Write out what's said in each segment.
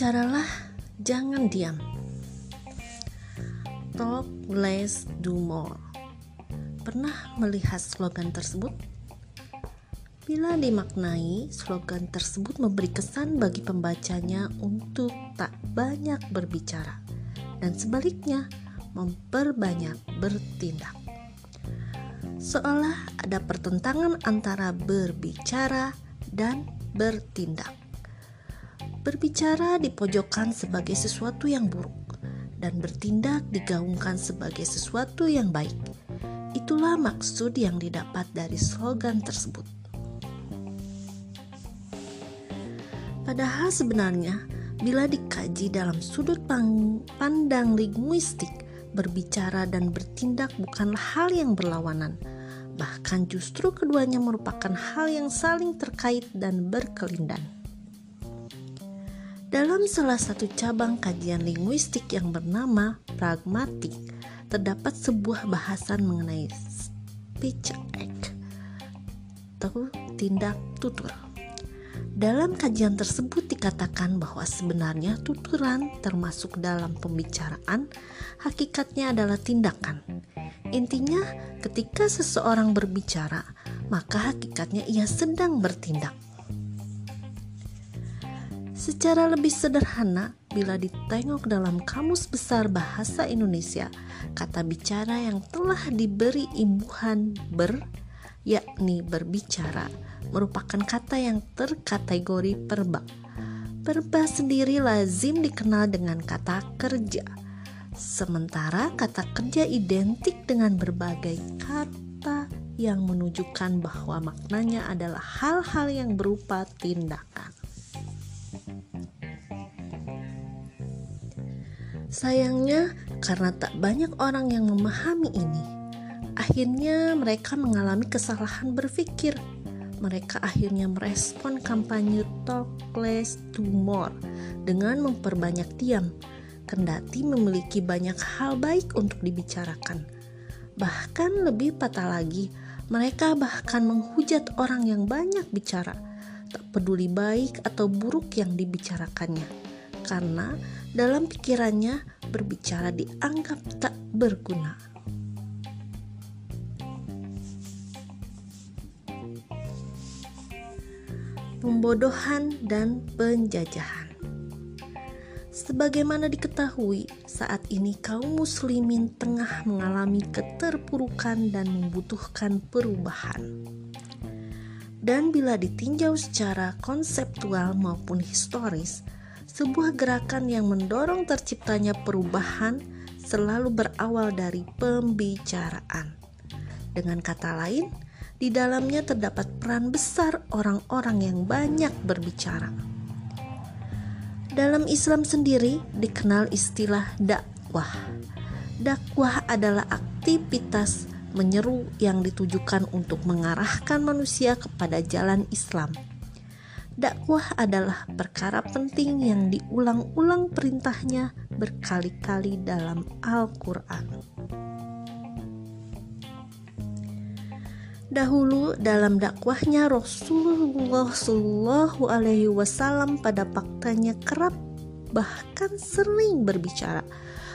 Berbicaralah, jangan diam. Talk less, do more. Pernah melihat slogan tersebut? Bila dimaknai, slogan tersebut memberi kesan bagi pembacanya untuk tak banyak berbicara, dan sebaliknya memperbanyak bertindak. Seolah ada pertentangan antara berbicara dan bertindak. Berbicara dipojokkan sebagai sesuatu yang buruk, dan bertindak digaungkan sebagai sesuatu yang baik. Itulah maksud yang didapat dari slogan tersebut. Padahal sebenarnya, bila dikaji dalam sudut pandang linguistik, berbicara dan bertindak bukanlah hal yang berlawanan. Bahkan justru keduanya merupakan hal yang saling terkait dan berkelindan. Dalam salah satu cabang kajian linguistik yang bernama pragmatik, terdapat sebuah bahasan mengenai speech act atau tindak tutur. Dalam kajian tersebut dikatakan bahwa sebenarnya tuturan termasuk dalam pembicaraan, hakikatnya adalah tindakan. Intinya, ketika seseorang berbicara, maka hakikatnya ia sedang bertindak. Secara lebih sederhana, bila ditengok dalam Kamus Besar Bahasa Indonesia, kata bicara yang telah diberi imbuhan ber, yakni berbicara, merupakan kata yang terkategori perba. Perba sendiri lazim dikenal dengan kata kerja, sementara kata kerja identik dengan berbagai kata yang menunjukkan bahwa maknanya adalah hal-hal yang berupa tindakan. Sayangnya, karena tak banyak orang yang memahami ini, akhirnya mereka mengalami kesalahan berpikir. Mereka akhirnya merespon kampanye Talk Less Do More dengan memperbanyak diam, kendati memiliki banyak hal baik untuk dibicarakan. Bahkan lebih patah lagi, mereka bahkan menghujat orang yang banyak bicara, tak peduli baik atau buruk yang dibicarakannya, karena dalam pikirannya berbicara dianggap tak berguna. pembodohan, dan penjajahan. Sebagaimana diketahui, saat ini kaum muslimin tengah mengalami keterpurukan dan membutuhkan perubahan. Dan bila ditinjau secara konseptual maupun historis, sebuah gerakan yang mendorong terciptanya perubahan selalu berawal dari pembicaraan. Dengan kata lain, di dalamnya terdapat peran besar orang-orang yang banyak berbicara. Dalam Islam sendiri dikenal istilah dakwah. Dakwah adalah aktivitas menyeru yang ditujukan untuk mengarahkan manusia kepada jalan Islam. Dakwah adalah perkara penting yang diulang-ulang perintahnya berkali-kali dalam Al-Quran. Dahulu dalam dakwahnya Rasulullah Shallallahu Alaihi Wasallam pada faktanya kerap bahkan sering berbicara.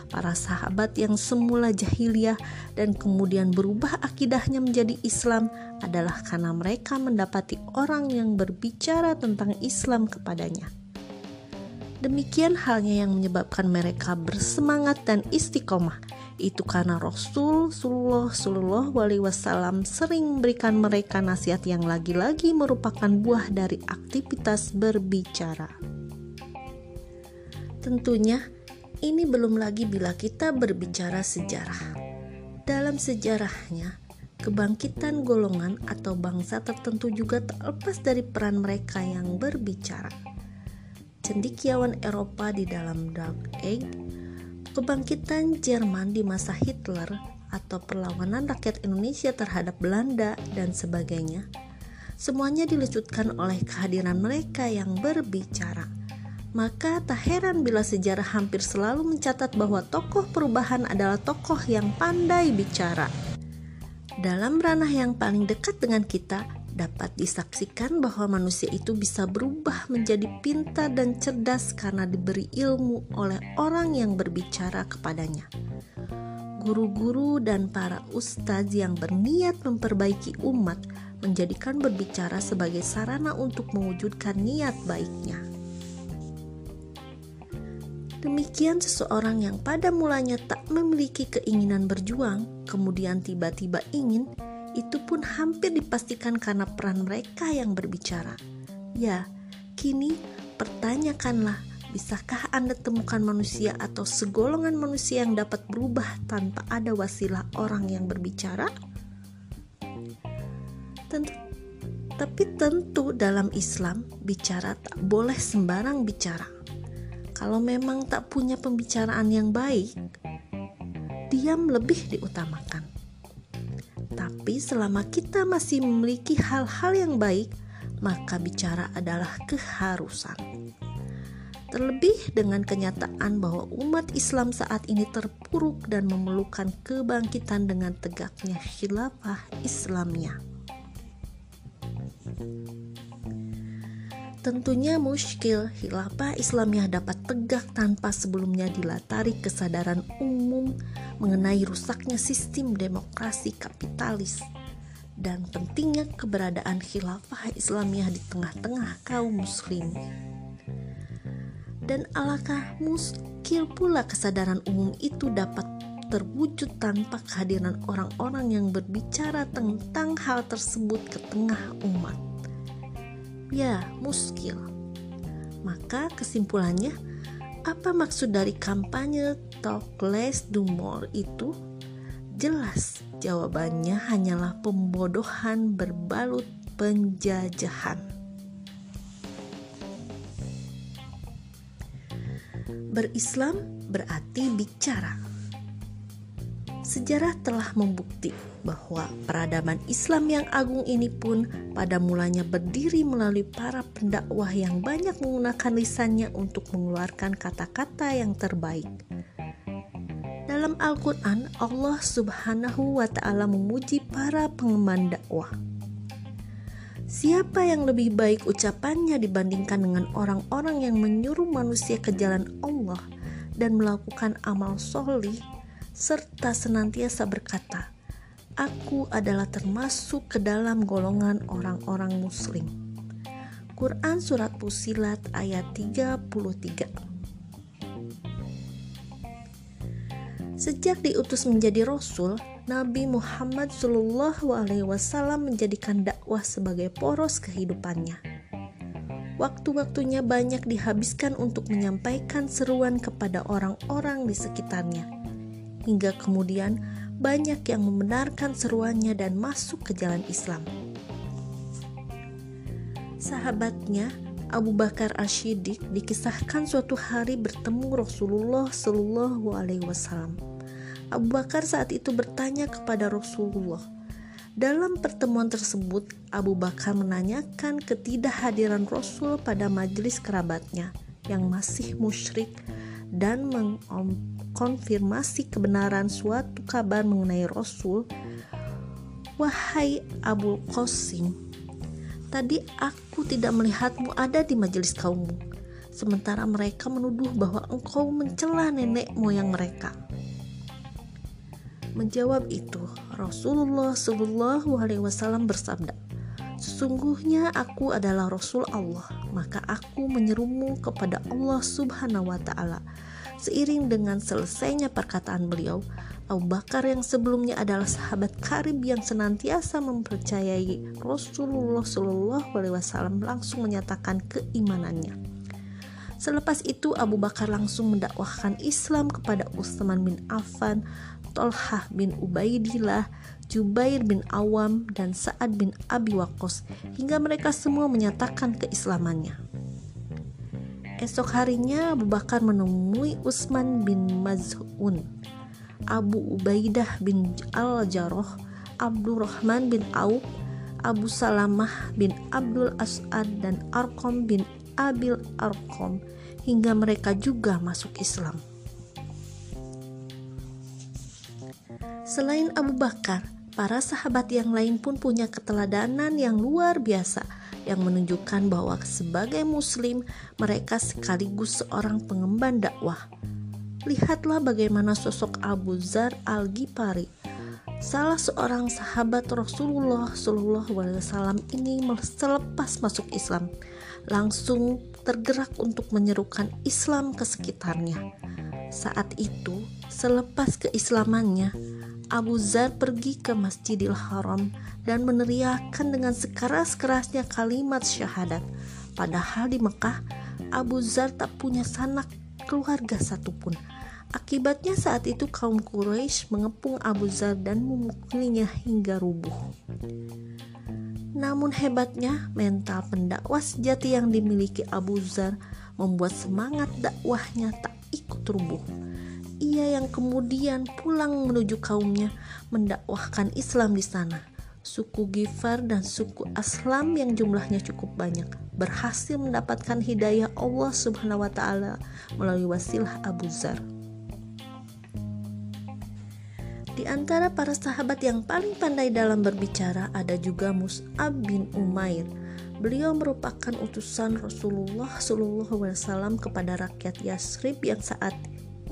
Para sahabat yang semula jahiliyah dan kemudian berubah akidahnya menjadi Islam adalah karena mereka mendapati orang yang berbicara tentang Islam kepadanya. Demikian halnya yang menyebabkan mereka bersemangat dan istiqomah itu karena Rasul Sallallahu Alaihi Wasallam sering memberikan mereka nasihat yang lagi-lagi merupakan buah dari aktivitas berbicara. Tentunya ini belum lagi bila kita berbicara sejarah. Dalam sejarahnya, kebangkitan golongan atau bangsa tertentu juga tak lepas dari peran mereka yang berbicara. Cendikiawan Eropa di dalam Dark Age Kebangkitan Jerman di masa Hitler atau perlawanan rakyat Indonesia terhadap Belanda dan sebagainya, semuanya dilucutkan oleh kehadiran mereka yang berbicara. Maka tak heran bila sejarah hampir selalu mencatat bahwa tokoh perubahan adalah tokoh yang pandai bicara. Dalam ranah yang paling dekat dengan kita, dapat disaksikan bahwa manusia itu bisa berubah menjadi pintar dan cerdas karena diberi ilmu oleh orang yang berbicara kepadanya. Guru-guru dan para ustadz yang berniat memperbaiki umat menjadikan berbicara sebagai sarana untuk mewujudkan niat baiknya. Demikian seseorang yang pada mulanya tak memiliki keinginan berjuang, kemudian tiba-tiba ingin, itu pun hampir dipastikan karena peran mereka yang berbicara. Ya, kini pertanyakanlah, bisakah Anda temukan manusia atau segolongan manusia yang dapat berubah tanpa ada wasilah orang yang berbicara? Tentu, tapi tentu dalam Islam bicara tak boleh sembarang bicara. Kalau memang tak punya pembicaraan yang baik, diam lebih diutamakan. Tapi selama kita masih memiliki hal-hal yang baik, maka bicara adalah keharusan. Terlebih dengan kenyataan bahwa umat Islam saat ini terpuruk dan memerlukan kebangkitan dengan tegaknya khilafah Islamnya. Tentunya muskil khilafah Islamiyah dapat tegak tanpa sebelumnya dilatari kesadaran umum mengenai rusaknya sistem demokrasi kapitalis dan pentingnya keberadaan khilafah Islamiyah di tengah-tengah kaum muslim. Dan alangkah muskil pula kesadaran umum itu dapat terwujud tanpa kehadiran orang-orang yang berbicara tentang hal tersebut ke tengah umat. Ya, muskil. Maka kesimpulannya, apa maksud dari kampanye Talk Less Do More itu? Jelas, jawabannya hanyalah pembodohan berbalut penjajahan. Berislam berarti bicara. Sejarah telah membukti bahwa peradaban Islam yang agung ini pun pada mulanya berdiri melalui para pendakwah yang banyak menggunakan lisannya untuk mengeluarkan kata-kata yang terbaik. Dalam Al-Quran, Allah Subhanahu wa Ta'ala memuji para pengemban dakwah. Siapa yang lebih baik ucapannya dibandingkan dengan orang-orang yang menyuruh manusia ke jalan Allah dan melakukan amal solih, serta senantiasa berkata, aku adalah termasuk ke dalam golongan orang-orang muslim. Quran Surat Pusilat ayat 33 Sejak diutus menjadi Rasul, Nabi Muhammad Wasallam menjadikan dakwah sebagai poros kehidupannya. Waktu-waktunya banyak dihabiskan untuk menyampaikan seruan kepada orang-orang di sekitarnya, hingga kemudian banyak yang membenarkan seruannya dan masuk ke jalan Islam. Sahabatnya Abu Bakar Ashidik dikisahkan suatu hari bertemu Rasulullah Shallallahu Alaihi Wasallam. Abu Bakar saat itu bertanya kepada Rasulullah. Dalam pertemuan tersebut, Abu Bakar menanyakan ketidakhadiran Rasul pada majelis kerabatnya yang masih musyrik dan mengkonfirmasi kebenaran suatu kabar mengenai Rasul, "Wahai Abu Qasim, tadi aku tidak melihatmu ada di majelis kaummu, sementara mereka menuduh bahwa engkau mencela nenek moyang mereka." Menjawab itu, Rasulullah Shallallahu Alaihi Wasallam bersabda, Sesungguhnya aku adalah Rasul Allah, maka aku menyerumu kepada Allah Subhanahu wa Ta'ala Seiring dengan selesainya perkataan beliau, Abu Bakar yang sebelumnya adalah sahabat karib yang senantiasa mempercayai Rasulullah Shallallahu Alaihi Wasallam langsung menyatakan keimanannya. Selepas itu Abu Bakar langsung mendakwahkan Islam kepada Utsman bin Affan, Tolhah bin Ubaidillah, Jubair bin Awam, dan Sa'ad bin Abi Waqqas hingga mereka semua menyatakan keislamannya. Esok harinya Abu Bakar menemui Utsman bin Maz'un, Abu Ubaidah bin Al-Jarrah, Abdurrahman bin Auf, Abu Salamah bin Abdul As'ad dan Arkom bin Abil Arkom hingga mereka juga masuk Islam. Selain Abu Bakar, Para sahabat yang lain pun punya keteladanan yang luar biasa yang menunjukkan bahwa sebagai muslim mereka sekaligus seorang pengemban dakwah. Lihatlah bagaimana sosok Abu Zar Al-Ghifari salah seorang sahabat Rasulullah Wasallam ini selepas masuk Islam langsung tergerak untuk menyerukan Islam ke sekitarnya. Saat itu, selepas keislamannya, Abu Zar pergi ke Masjidil Haram dan meneriakkan dengan sekeras-kerasnya kalimat syahadat. Padahal di Mekah, Abu Zar tak punya sanak keluarga satupun. Akibatnya saat itu kaum Quraisy mengepung Abu Zar dan memukulinya hingga rubuh. Namun hebatnya mental pendakwah sejati yang dimiliki Abu Zar membuat semangat dakwahnya tak ikut rubuh ia yang kemudian pulang menuju kaumnya mendakwahkan Islam di sana. Suku Gifar dan suku Aslam yang jumlahnya cukup banyak berhasil mendapatkan hidayah Allah Subhanahu wa taala melalui wasilah Abu Zar. Di antara para sahabat yang paling pandai dalam berbicara ada juga Mus'ab bin Umair. Beliau merupakan utusan Rasulullah SAW kepada rakyat Yasrib yang saat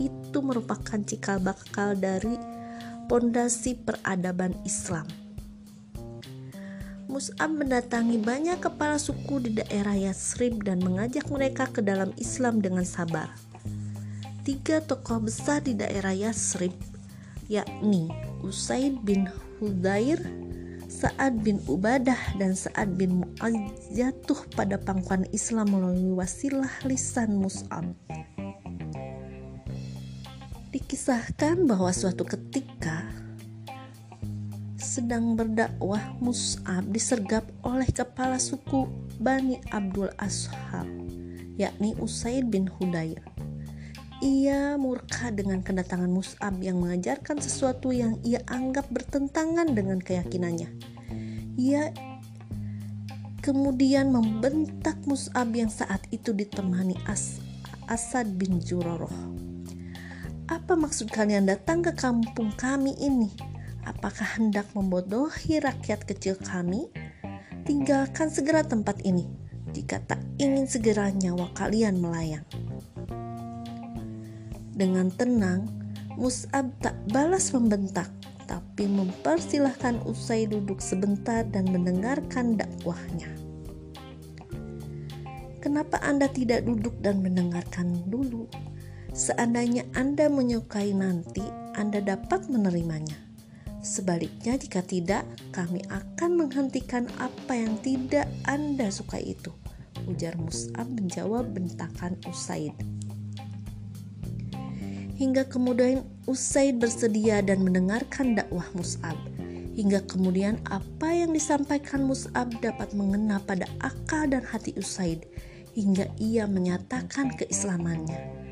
itu merupakan cikal bakal dari pondasi peradaban Islam. Mus'ab mendatangi banyak kepala suku di daerah Yasrib dan mengajak mereka ke dalam Islam dengan sabar. Tiga tokoh besar di daerah Yasrib, yakni Usaid bin Hudair, Sa'ad bin Ubadah dan Sa'ad bin Mu'az jatuh pada pangkuan Islam melalui wasilah lisan Mus'ab. Dikisahkan bahwa suatu ketika sedang berdakwah Mus'ab disergap oleh kepala suku Bani Abdul Ashab yakni Usaid bin Hudayr. Ia murka dengan kedatangan Mus'ab yang mengajarkan sesuatu yang ia anggap bertentangan dengan keyakinannya. Ia kemudian membentak Mus'ab yang saat itu ditemani As Asad bin Juroroh apa maksud kalian datang ke kampung kami ini? Apakah hendak membodohi rakyat kecil kami? Tinggalkan segera tempat ini jika tak ingin segera nyawa kalian melayang. Dengan tenang, Mus'ab tak balas membentak, tapi mempersilahkan usai duduk sebentar dan mendengarkan dakwahnya. Kenapa Anda tidak duduk dan mendengarkan dulu? Seandainya Anda menyukai nanti, Anda dapat menerimanya. Sebaliknya, jika tidak, kami akan menghentikan apa yang tidak Anda suka itu. Ujar Mus'ab menjawab bentakan Usaid. Hingga kemudian Usaid bersedia dan mendengarkan dakwah Mus'ab. Hingga kemudian apa yang disampaikan Mus'ab dapat mengena pada akal dan hati Usaid hingga ia menyatakan keislamannya.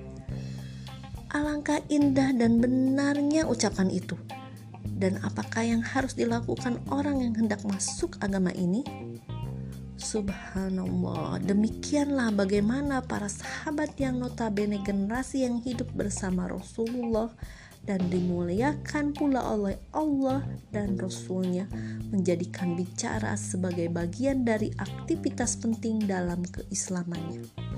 Alangkah indah dan benarnya ucapan itu. Dan apakah yang harus dilakukan orang yang hendak masuk agama ini? Subhanallah, demikianlah bagaimana para sahabat yang notabene generasi yang hidup bersama Rasulullah dan dimuliakan pula oleh Allah dan Rasulnya menjadikan bicara sebagai bagian dari aktivitas penting dalam keislamannya.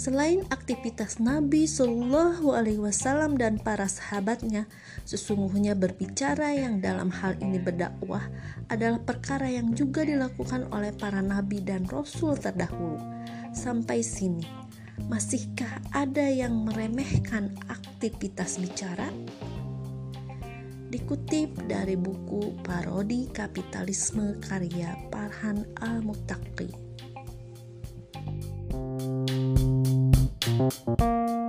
Selain aktivitas Nabi Shallallahu Alaihi Wasallam dan para sahabatnya, sesungguhnya berbicara yang dalam hal ini berdakwah adalah perkara yang juga dilakukan oleh para nabi dan rasul terdahulu. Sampai sini, masihkah ada yang meremehkan aktivitas bicara? Dikutip dari buku Parodi Kapitalisme karya Parhan Al-Muttaqi. Música